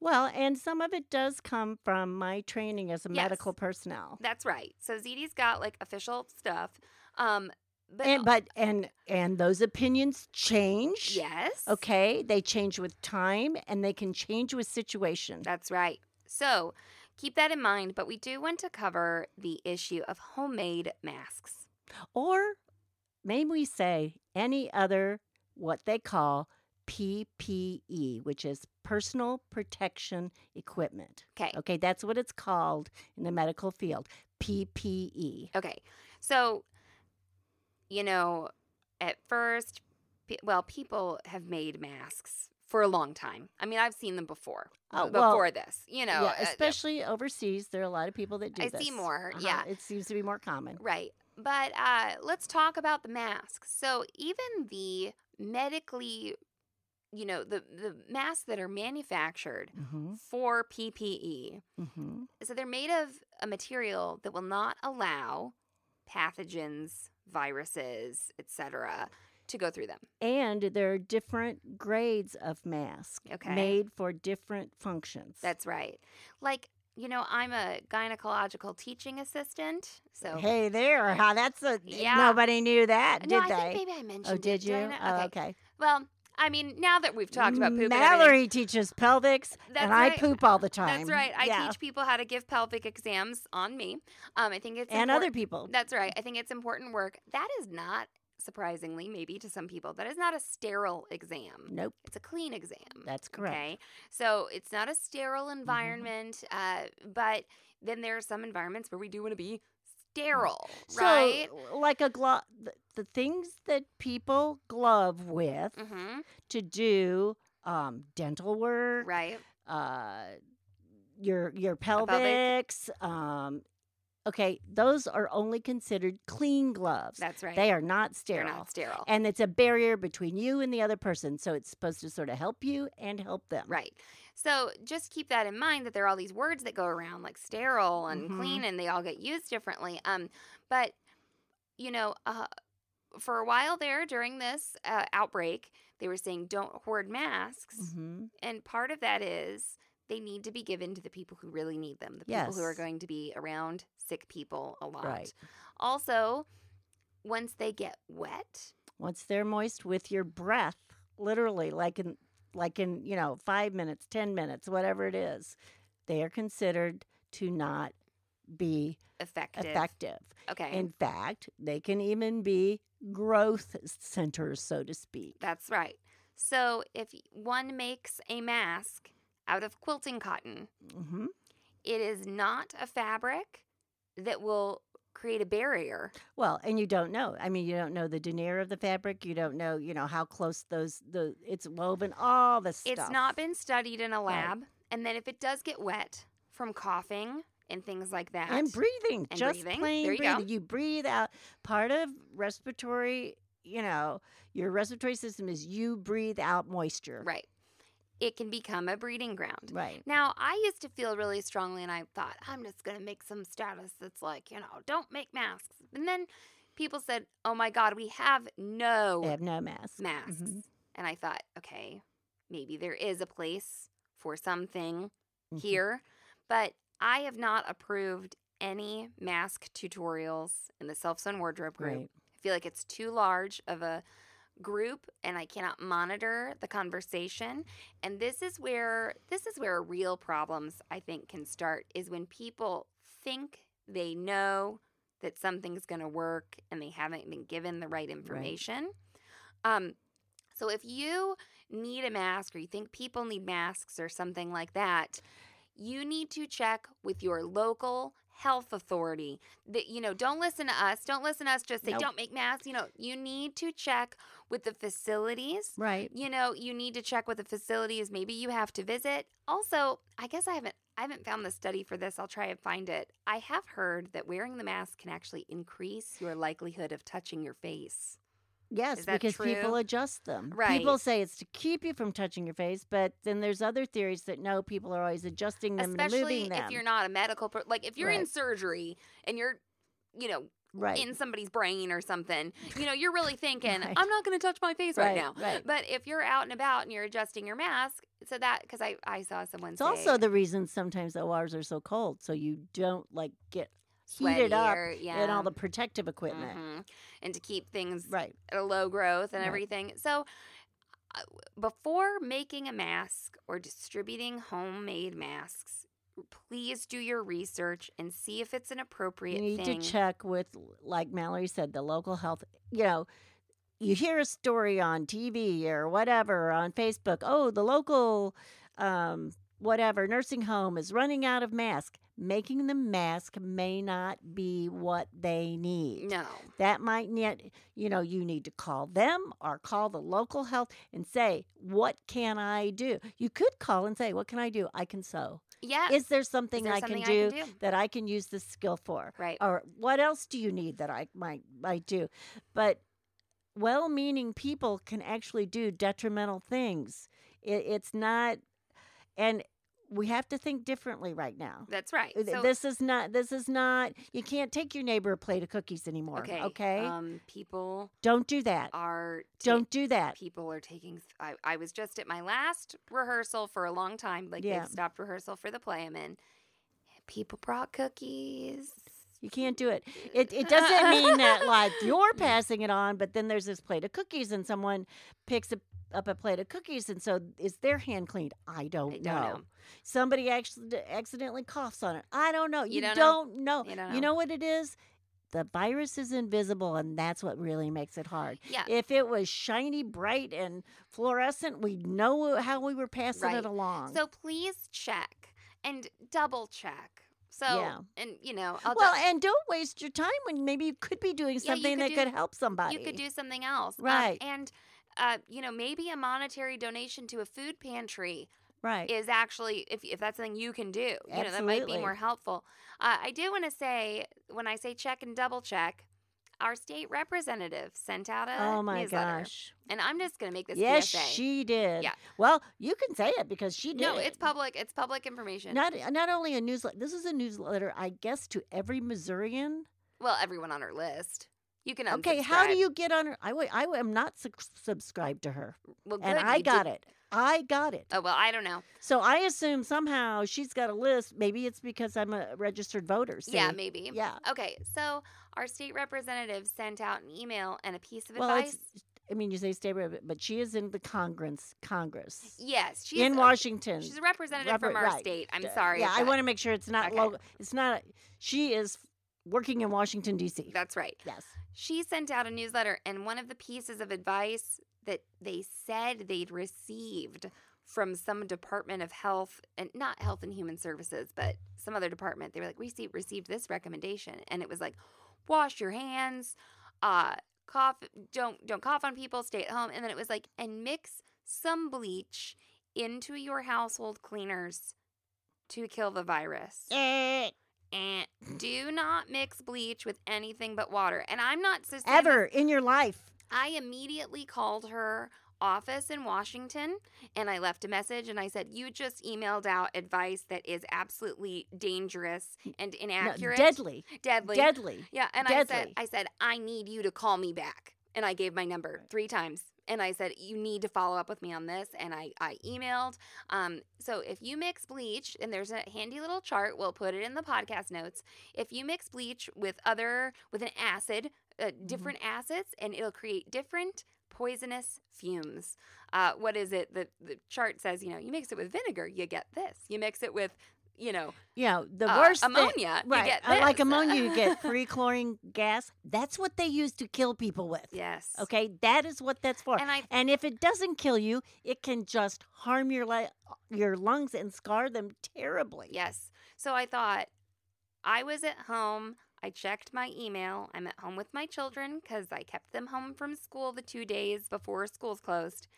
S3: Well, and some of it does come from my training as a
S1: Yes.
S3: medical personnel.
S1: that's right. So ZD's got like official stuff. Um, but,
S3: And but and and those opinions change.
S1: yes,
S3: Okay, they change with time and they can change with situation.
S1: That's right. So keep that in mind, but we do want to cover the issue of homemade masks.
S3: Or may we say any other what they call PPE, which is personal protection equipment.
S1: Okay.
S3: Okay, that's what it's called in the medical field. PPE.
S1: Okay. So, you know, at first, well, people have made masks for a long time. I mean, I've seen them before.
S3: Oh,
S1: before
S3: well,
S1: this, you know,
S3: yeah,
S1: uh,
S3: especially overseas, there are a lot of people that do
S1: I
S3: this.
S1: see more,
S3: Uh-huh,
S1: yeah.
S3: it seems to be more common.
S1: Right. But uh, let's talk about the masks. So even the medically, you know, the the masks that are manufactured
S3: Mm-hmm,
S1: for PPE,
S3: mm-hmm.
S1: so they're made of a material that will not allow pathogens, viruses, etc., to go through them.
S3: And there are different grades of mask
S1: Okay.
S3: made for different functions.
S1: That's right. Like, you know, I'm a gynecological teaching assistant, so
S3: Hey there, how that's a
S1: Yeah.
S3: nobody knew that,
S1: no,
S3: did
S1: I
S3: they?
S1: think maybe I mentioned.
S3: oh,
S1: it.
S3: did you?
S1: I?
S3: Oh,
S1: okay.
S3: okay.
S1: Well, I mean, now that we've talked about poop, and
S3: Mallory teaches pelvics,
S1: That's
S3: and I poop all the time.
S1: That's right. I
S3: yeah.
S1: teach people how to give pelvic exams on me. Um, I think it's
S3: and
S1: impor-
S3: other people.
S1: That's right. I think it's important work. That is not surprisingly, maybe to some people, that is not a sterile exam.
S3: Nope,
S1: It's a clean exam.
S3: that's correct. Mm-hmm.
S1: Okay. So it's not a sterile environment, uh, but then there are some environments where we do want to be sterile,
S3: So,
S1: right?
S3: like a glove, the, the things that people glove with
S1: Mm-hmm.
S3: to do um, dental work,
S1: Right.
S3: uh, your your
S1: pelvic.
S3: Um, okay, those are only considered clean gloves.
S1: That's right.
S3: They are not sterile.
S1: They're not sterile.
S3: And it's a barrier between you and the other person. So it's supposed to sort of help you and help them.
S1: Right. So just keep that in mind that there are all these words that go around like sterile and
S3: Mhm.
S1: clean and they all get used differently. Um but you know, uh, for a while there during this uh, outbreak, they were saying don't hoard masks.
S3: hmm
S1: And part of that is they need to be given to the people who really need them, the people who are going to be around sick people a lot.
S3: Right.
S1: Also, once they get wet,
S3: Once they're moist with your breath, literally, like in like in you know five minutes, ten minutes, whatever it is, they are considered to not be
S1: effective.
S3: effective.
S1: Okay.
S3: In fact, they can even be growth centers, so to speak.
S1: That's right. So if one makes a mask out of quilting cotton,
S3: hmm
S1: it is not a fabric that will create a barrier.
S3: Well, and you don't know. I mean, you don't know the denier of the fabric. You don't know, you know, how close those the it's woven. All the stuff.
S1: It's not been studied in a
S3: Right.
S1: lab. And then if it does get wet from coughing and things like that,
S3: and breathing,
S1: And
S3: just
S1: breathing.
S3: plain
S1: There you go.
S3: breathing. You breathe out. Part of respiratory, you know, your respiratory system is you breathe out moisture.
S1: right, it can become a breeding ground.
S3: Right.
S1: Now, I used to feel really strongly, and I thought, I'm just going to make some status that's like, you know, don't make masks. And then people said, oh my God, we have no
S3: They have no mask.
S1: masks.
S3: Mhm.
S1: And I thought, okay, maybe there is a place for something
S3: Mhm.
S1: here, but I have not approved any mask tutorials in the self sewn wardrobe group.
S3: Right.
S1: I feel like it's too large of a group and I cannot monitor the conversation. And this is where this is where real problems I think can start is when people think they know that something's going to work and they haven't been given the right information. Um so if you need a mask or you think people need masks or something like that, you need to check with your local health authority. That you know, don't listen to us. Don't listen to us just say
S3: Nope.
S1: don't make masks. You know, you need to check with the facilities.
S3: Right.
S1: You know, you need to check with the facilities. Maybe you have to visit. Also, I guess I haven't I haven't found the study for this. I'll try and find it. I have heard that wearing the mask can actually increase your likelihood of touching your face.
S3: Yes, because people adjust them.
S1: Right.
S3: People say it's to keep you from touching your face, but then there's other theories that no, people are always adjusting them and
S1: Especially
S3: moving them.
S1: if you're not a medical per- like if you're in surgery and you're you know
S3: right.
S1: in somebody's brain or something you know you're really thinking
S3: Right.
S1: i'm not going to touch my face right,
S3: Right,
S1: now
S3: right.
S1: but if you're out and about and you're adjusting your mask so that because I, I saw someone
S3: It's
S1: say
S3: also the reason sometimes ORs are so cold, so you don't like get heated up
S1: or- yeah
S3: in all the protective equipment.
S1: Mhm. and to keep things
S3: Right.
S1: at a low growth and
S3: Right.
S1: everything so uh, before making a mask or distributing homemade masks please do your research and see if it's an appropriate
S3: You need
S1: thing
S3: to check with, like Mallory said, the local health. You know, you hear a story on TV or whatever on Facebook. Oh, the local, um, whatever nursing home is running out of masks. Making the mask may not be what they need.
S1: no
S3: That might need, you know, you need to call them or call the local health and say, what can I do? You could call and say, what can I do? I can sew.
S1: yeah
S3: Is there something,
S1: there
S3: I,
S1: something
S3: can do
S1: I can do?
S3: that I can use this skill for?
S1: right
S3: Or what else do you need that I might might do? But well-meaning people can actually do detrimental things. It, it's not, and we have to think differently right now.
S1: that's right so
S3: this is not. This is not. You can't take your neighbor a plate of cookies anymore.
S1: Okay.
S3: Okay.
S1: Um, people
S3: Don't do that.
S1: are ta-
S3: Don't do that.
S1: People are taking. I, I was just at my last rehearsal for a long time. Like
S3: Yeah.
S1: they've stopped rehearsal for the play I'm in. People brought cookies.
S3: You can't do it. It it doesn't mean that like you're passing it on, but then there's this plate of cookies and someone picks a, up a plate of cookies and so is their hand cleaned? I don't,
S1: I don't
S3: know.
S1: know.
S3: Somebody actually accidentally coughs on it. I don't know.
S1: You
S3: You,
S1: don't
S3: don't,
S1: know.
S3: know.
S1: You don't
S3: You
S1: know.
S3: know what it is? The virus is invisible and that's what really makes it hard.
S1: Yeah.
S3: If it was shiny, bright, and fluorescent, we'd know how we were passing
S1: Right.
S3: it along.
S1: So please check and double check. So
S3: Yeah.
S1: and you know, I'll
S3: well,
S1: ju-
S3: and don't waste your time when maybe you could be doing
S1: Yeah,
S3: something
S1: could
S3: that
S1: do-
S3: could help somebody.
S1: you could do something else. Um,
S3: Right.
S1: and uh, you know, maybe a monetary donation to a food pantry
S3: right.
S1: is actually if if that's something you can do, you know, that might be more helpful. Uh, I do want to say when I say check and double check, our state representative sent out a
S3: oh my
S1: newsletter,
S3: gosh.
S1: and I'm just going to make this
S3: Yes,
S1: PSA.
S3: she did.
S1: Yeah.
S3: Well, you can say it because she did.
S1: no, it's public. It's public information.
S3: Not not only a newsletter. This is a newsletter, I guess, to every Missourian.
S1: well, everyone on our list. You can
S3: Okay, how do you get on her? I, I am not sub- subscribed to her,
S1: Well,
S3: and I got
S1: did-
S3: it. I got it.
S1: Oh well, I don't know.
S3: So I assume somehow she's got a list. Maybe it's because I'm a registered voter.
S1: Yeah, maybe.
S3: Yeah.
S1: Okay, so our state representative sent out an email and a piece of
S3: Well,
S1: advice.
S3: I mean, you say state rep, but she is in the Congress. Congress
S1: yes, she's
S3: in
S1: a-
S3: Washington.
S1: She's a representative
S3: Repre-
S1: from our
S3: right.
S1: state. I'm sorry.
S3: Yeah, I
S1: that-
S3: want to make sure it's not
S1: Okay.
S3: local. It's not. She is working in Washington D.C.
S1: That's right.
S3: Yes.
S1: She sent out a newsletter, and one of the pieces of advice that they said they'd received from some Department of Health and not Health and Human Services, but some other department, they were like, "We received, received this recommendation," and it was like, "Wash your hands, uh, cough, don't don't cough on people, stay at home," and then it was like, "And mix some bleach into your household cleaners to kill the virus." And do not mix bleach with anything but water. And I'm not
S3: Ever in your life.
S1: I immediately called her office in Washington and I left a message and I said, You just emailed out advice that is absolutely dangerous and
S3: No,
S1: inaccurate.
S3: deadly.
S1: Deadly.
S3: Deadly.
S1: Yeah. And I said, I said, I need you to call me back. And I gave my number three times. And I said, you need to follow up with me on this. And I, I emailed. Um, so if you mix bleach, and there's a handy little chart, we'll put it in the podcast notes. If you mix bleach with other, with an acid, uh, different acids, and it'll create different poisonous fumes. Uh, what is it? The, the chart says, you know, you mix it with vinegar, you get this. You mix it with, you know,
S3: yeah, the
S1: uh,
S3: worst thing-
S1: ammonia,
S3: Right.
S1: you get
S3: uh, Like ammonia, you get free chlorine gas. That's what they use to kill people with.
S1: yes.
S3: Okay, that is what that's for.
S1: And I
S3: And if it doesn't kill you, it can just harm your li- your lungs and scar them terribly.
S1: Yes. So I thought I was at home. I checked my email. I'm at home with my children because I kept them home from school the two days before schools closed.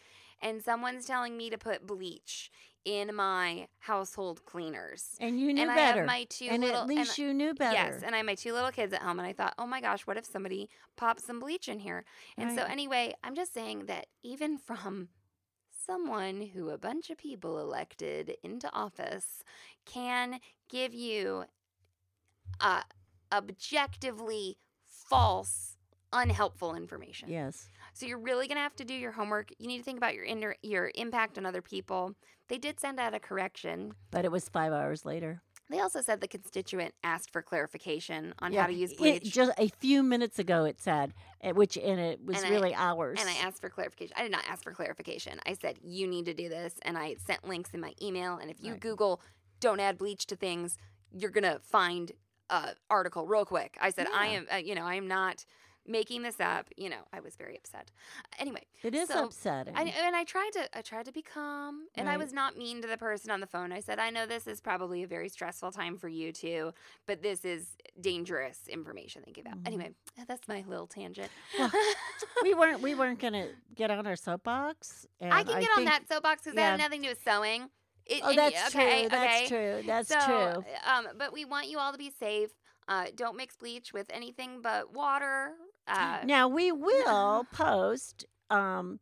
S1: And someone's telling me to put bleach in my household cleaners.
S3: And you knew
S1: and I
S3: better.
S1: have my two
S3: and
S1: little
S3: at least you knew better.
S1: Yes, and I had my two little kids at home, and I thought, oh my gosh, what if somebody pops some bleach in here? And so, anyway, I'm just saying that even from someone who a bunch of people elected into office can give you uh, objectively false, unhelpful information.
S3: yes.
S1: So you're really going to have to do your homework. You need to think about your inter- your impact on other people. They did send out a correction.
S3: But it was five hours later.
S1: They also said the constituent asked for clarification on
S3: Yeah,
S1: how to use
S3: it-
S1: bleach.
S3: just a few minutes ago, it said, uh, which and it was
S1: And I-
S3: really hours.
S1: and I asked for clarification. I did not ask for clarification. I said, you need to do this. And I sent links in my email. And if you
S3: Right.
S1: Google, don't add bleach to things, you're going to find a article real quick. I said, I am, uh, you know, I am not making this up. You know, I was very upset. Anyway,
S3: it is
S1: so,
S3: upsetting.
S1: I, and I tried to I tried to be calm and I was not mean to the person on the phone. I said, "I know this is probably a very stressful time for you too, but this is dangerous information they give out."
S3: Mhm.
S1: Anyway, that's my little tangent.
S3: Well, we weren't we weren't gonna get on our soapbox. And
S1: I can get on
S3: think-
S1: that soapbox because that
S3: yeah.
S1: had nothing to do with sewing. It,
S3: Oh, that's
S1: okay,
S3: true. That's true. That's
S1: so,
S3: true.
S1: Um, but we want you all to be safe. Uh, don't mix bleach with anything but water. Uh,
S3: now we will post um,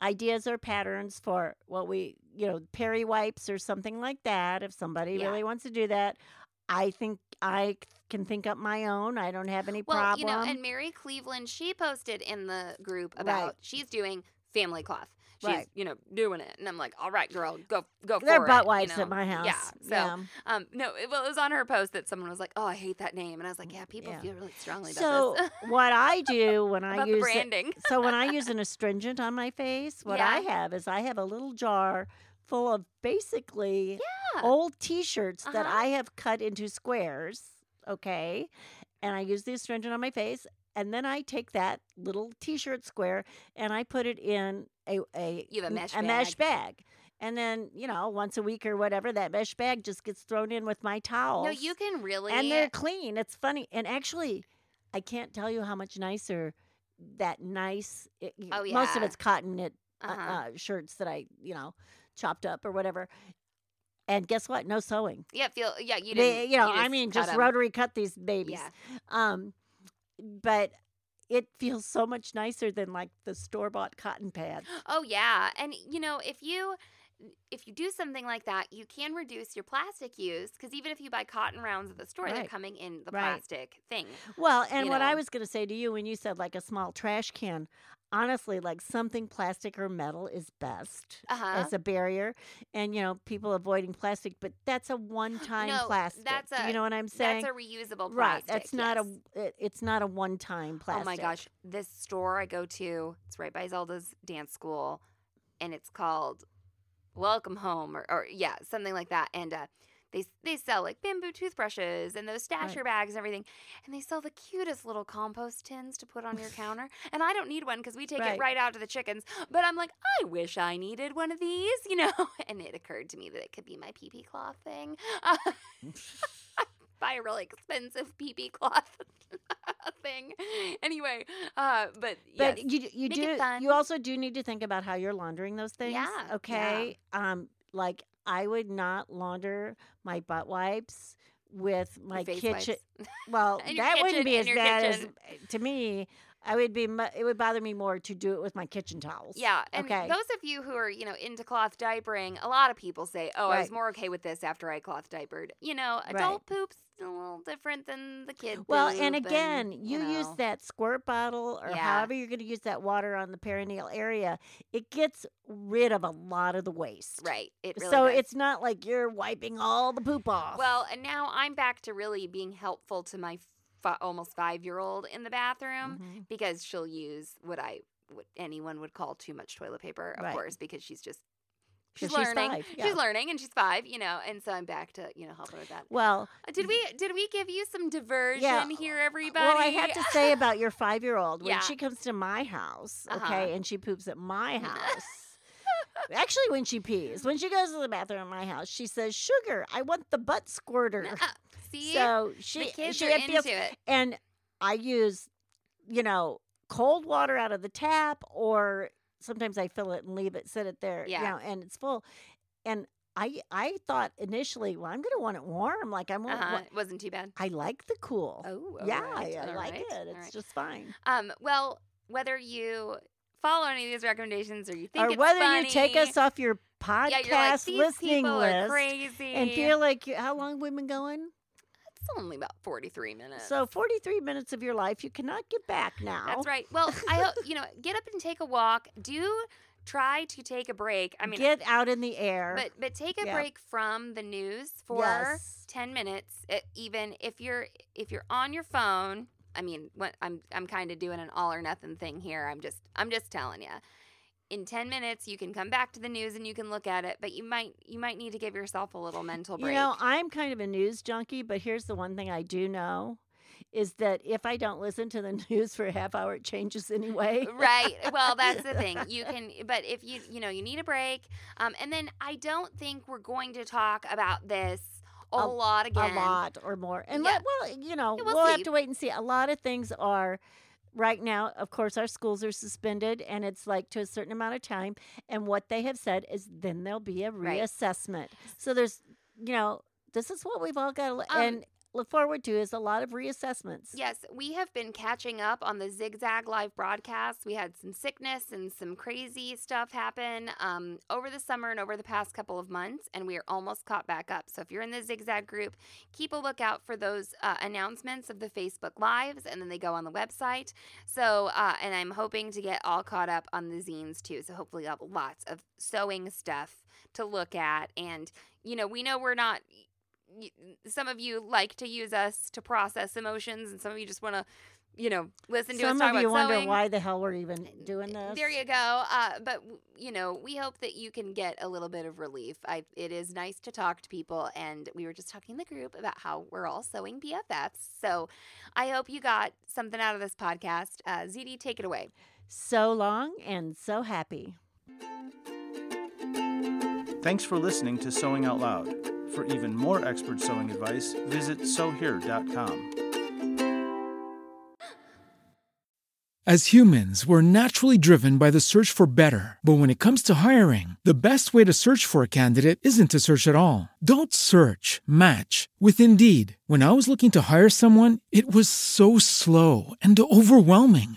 S3: ideas or patterns for what we, you know, peri wipes or something like that. If somebody
S1: Yeah.
S3: really wants to do that, I think I can think up my own. I don't have any
S1: well,
S3: problem.
S1: you know, and Mary Cleveland, she posted in the group about
S3: Right.
S1: she's doing family cloth. She's,
S3: Right.
S1: you know, doing it, and I'm like, all right, girl, go, go
S3: They're
S1: for
S3: butt
S1: it.
S3: wipes
S1: you know?
S3: at my house.
S1: Yeah. So,
S3: yeah.
S1: um, no, it, well, it was on her post that someone was like, oh, I hate that name, and I was like, yeah, people
S3: Yeah.
S1: feel really strongly
S3: So
S1: about this.
S3: what I do when I use it, so when I use an astringent on my face, what I have is I have a little jar full of basically
S1: Yeah.
S3: old T-shirts that
S1: Uh-huh.
S3: I have cut into squares. Okay, and I use the astringent on my face, and then I take that little T-shirt square and I put it in a a
S1: You have a mesh
S3: a mesh bag. And then, you know, once a week or whatever, that mesh bag just gets thrown in with my towels.
S1: No, you can really.
S3: And they're clean. It's funny. And actually, I can't tell you how much nicer that nice. It, y-
S1: Oh,
S3: Most of it's cotton knit uh,
S1: uh-huh.
S3: uh, shirts that I, you know, chopped up or whatever. And guess what? No sewing.
S1: yeah, feel yeah. You didn't.
S3: you know, I mean,
S1: just
S3: just
S1: 'em.
S3: rotary cut these babies.
S1: Yeah.
S3: Um, but it feels so much nicer than like the store bought cotton pads.
S1: Oh yeah, and you know if you if you do something like that, you can reduce your plastic use because even if you buy cotton rounds at the store, they're coming in the
S3: Right.
S1: plastic thing.
S3: Well, and what I was going to say to you when you said like a small trash can, honestly, like something plastic or metal is best
S1: Uh-huh.
S3: as a barrier. And, you know, people avoiding plastic, but that's a one time
S1: No,
S3: plastic.
S1: that's
S3: Do you know what I'm saying?
S1: That's a reusable plastic.
S3: right. That's not
S1: yes.
S3: a it, it's not a one time plastic.
S1: Oh my gosh, this store I go to, it's right by Zelda's dance school, and it's called Welcome Home, or, or yeah, something like that. And uh, they they sell like bamboo toothbrushes and those stasher
S3: Right.
S1: bags and everything, and they sell the cutest little compost tins to put on your counter. And I don't need one because we take
S3: Right.
S1: it right out to the chickens. But I'm like, I wish I needed one of these, you know. And it occurred to me that it could be my pee pee cloth thing. buy a really expensive pee cloth thing. Anyway, uh, but
S3: But
S1: yes.
S3: you you do you also do need to think about how you're laundering those things.
S1: Yeah, yeah.
S3: Okay. Um like I would not launder my butt wipes with my kitchen.
S1: wipes.
S3: Well, that
S1: kitchen,
S3: wouldn't be as bad
S1: kitchen.
S3: as to me. I would be it would bother me more to do it with my kitchen towels.
S1: Yeah, and
S3: okay.
S1: those of you who are, you know, into cloth diapering, a lot of people say, "Oh, I was more okay with this after I cloth diapered." You know, adult poop's a little different than the kid.
S3: Well, and again, you, use
S1: know.
S3: that squirt bottle or
S1: Yeah.
S3: however you're going to use that water on the perineal area. It gets rid of a lot of the waste.
S1: right. It really
S3: so
S1: does.
S3: it's not like you're wiping all the poop off.
S1: Well, and now I'm back to really being helpful to my fi- almost five year old in the bathroom
S3: Mhm.
S1: because she'll use what I what anyone would call too much toilet paper, of
S3: Right.
S1: course, because she's just she's
S3: she's
S1: learning.
S3: five, yeah.
S1: She's learning, and she's five, you know, and so I'm back to you know helping with that.
S3: well,
S1: Uh, Did we did we give you some diversion
S3: Yeah,
S1: here, everybody?
S3: Well, I have to say about your five year old when
S1: Yeah.
S3: she comes to my house,
S1: Uh-huh.
S3: okay, and she poops at my house. Actually, when she pees, when she goes to the bathroom at my house, she says, "Sugar, I want the butt squirter."
S1: See,
S3: So she,
S1: the kids
S3: she
S1: are
S3: it feels,
S1: it.
S3: and I use, you know, cold water out of the tap, or sometimes I fill it and leave it, sit it there, you
S1: Yeah.
S3: know, and it's full. And I, I thought initially, well, I'm gonna want it warm, like I'm.
S1: Uh-huh. It wasn't too bad.
S3: I like the cool.
S1: Oh,
S3: yeah,
S1: right,
S3: I
S1: all
S3: like
S1: right,
S3: it. It's
S1: right.
S3: just fine.
S1: Um, well, whether you follow any of these recommendations or you think
S3: or whether
S1: funny,
S3: you take us off your podcast
S1: yeah, like
S3: listening list
S1: crazy,
S3: and feel like you, how long we've been going?
S1: It's only about forty three minutes.
S3: So 43 minutes of your life you cannot get back now.
S1: That's right. Well, I hope you know. Get up and take a walk. Do try to take a break. I mean,
S3: get out in the air.
S1: but but take a
S3: Yeah.
S1: break from the news for
S3: Yes.
S1: 10 minutes even if you're if you're on your phone i mean what i'm i'm kind of doing an all or nothing thing here i'm just i'm just telling you in 10 minutes you can come back to the news and you can look at it but you might you might need to give yourself a little mental break
S3: You know, I'm kind of a news junkie, but here's the one thing I do know is that if I don't listen to the news for a half hour, it changes anyway.
S1: right well that's the thing you can but if you you know you need a break um, and then i don't think we're going to talk about this a,
S3: A-
S1: lot again
S3: A lot or more. And
S1: Yeah.
S3: let, well, you know,
S1: Yeah,
S3: we'll,
S1: we'll
S3: have to wait and see. A lot of things are right now, of course, our schools are suspended and it's like to a certain amount of time. And what they have said is then there'll be a
S1: Right.
S3: reassessment. So there's, you know, this is what we've all got to
S1: Um,
S3: and look forward to is a lot of reassessments.
S1: Yes, we have been catching up on the Zigzag live broadcasts. We had some sickness and some crazy stuff happen um, over the summer and over the past couple of months, and we are almost caught back up. So if you're in the Zigzag group, keep a lookout for those uh, announcements of the Facebook Lives, and then they go on the website. So, uh, and I'm hoping to get all caught up on the zines too. So hopefully, you'll have lots of sewing stuff to look at. And, you know, we know we're not some of you like to use us to process emotions, and some of you just want to, you know, listen to
S3: Some
S1: us talk
S3: of you wonder
S1: sewing.
S3: why the hell we're even doing this.
S1: There you go. Uh, but you know, we hope that you can get a little bit of relief. I, it is nice to talk to people, and we were just talking in the group about how we're all sewing BFFs. So, I hope you got something out of this podcast. Uh, ZD, take it away.
S3: So long and so happy.
S2: Thanks for listening to Sewing Out Loud. For even more expert sewing advice, visit sewhere.com.
S4: As humans, we're naturally driven by the search for better. But when it comes to hiring, the best way to search for a candidate isn't to search at all. Don't search, match with Indeed. When I was looking to hire someone, it was so slow and overwhelming.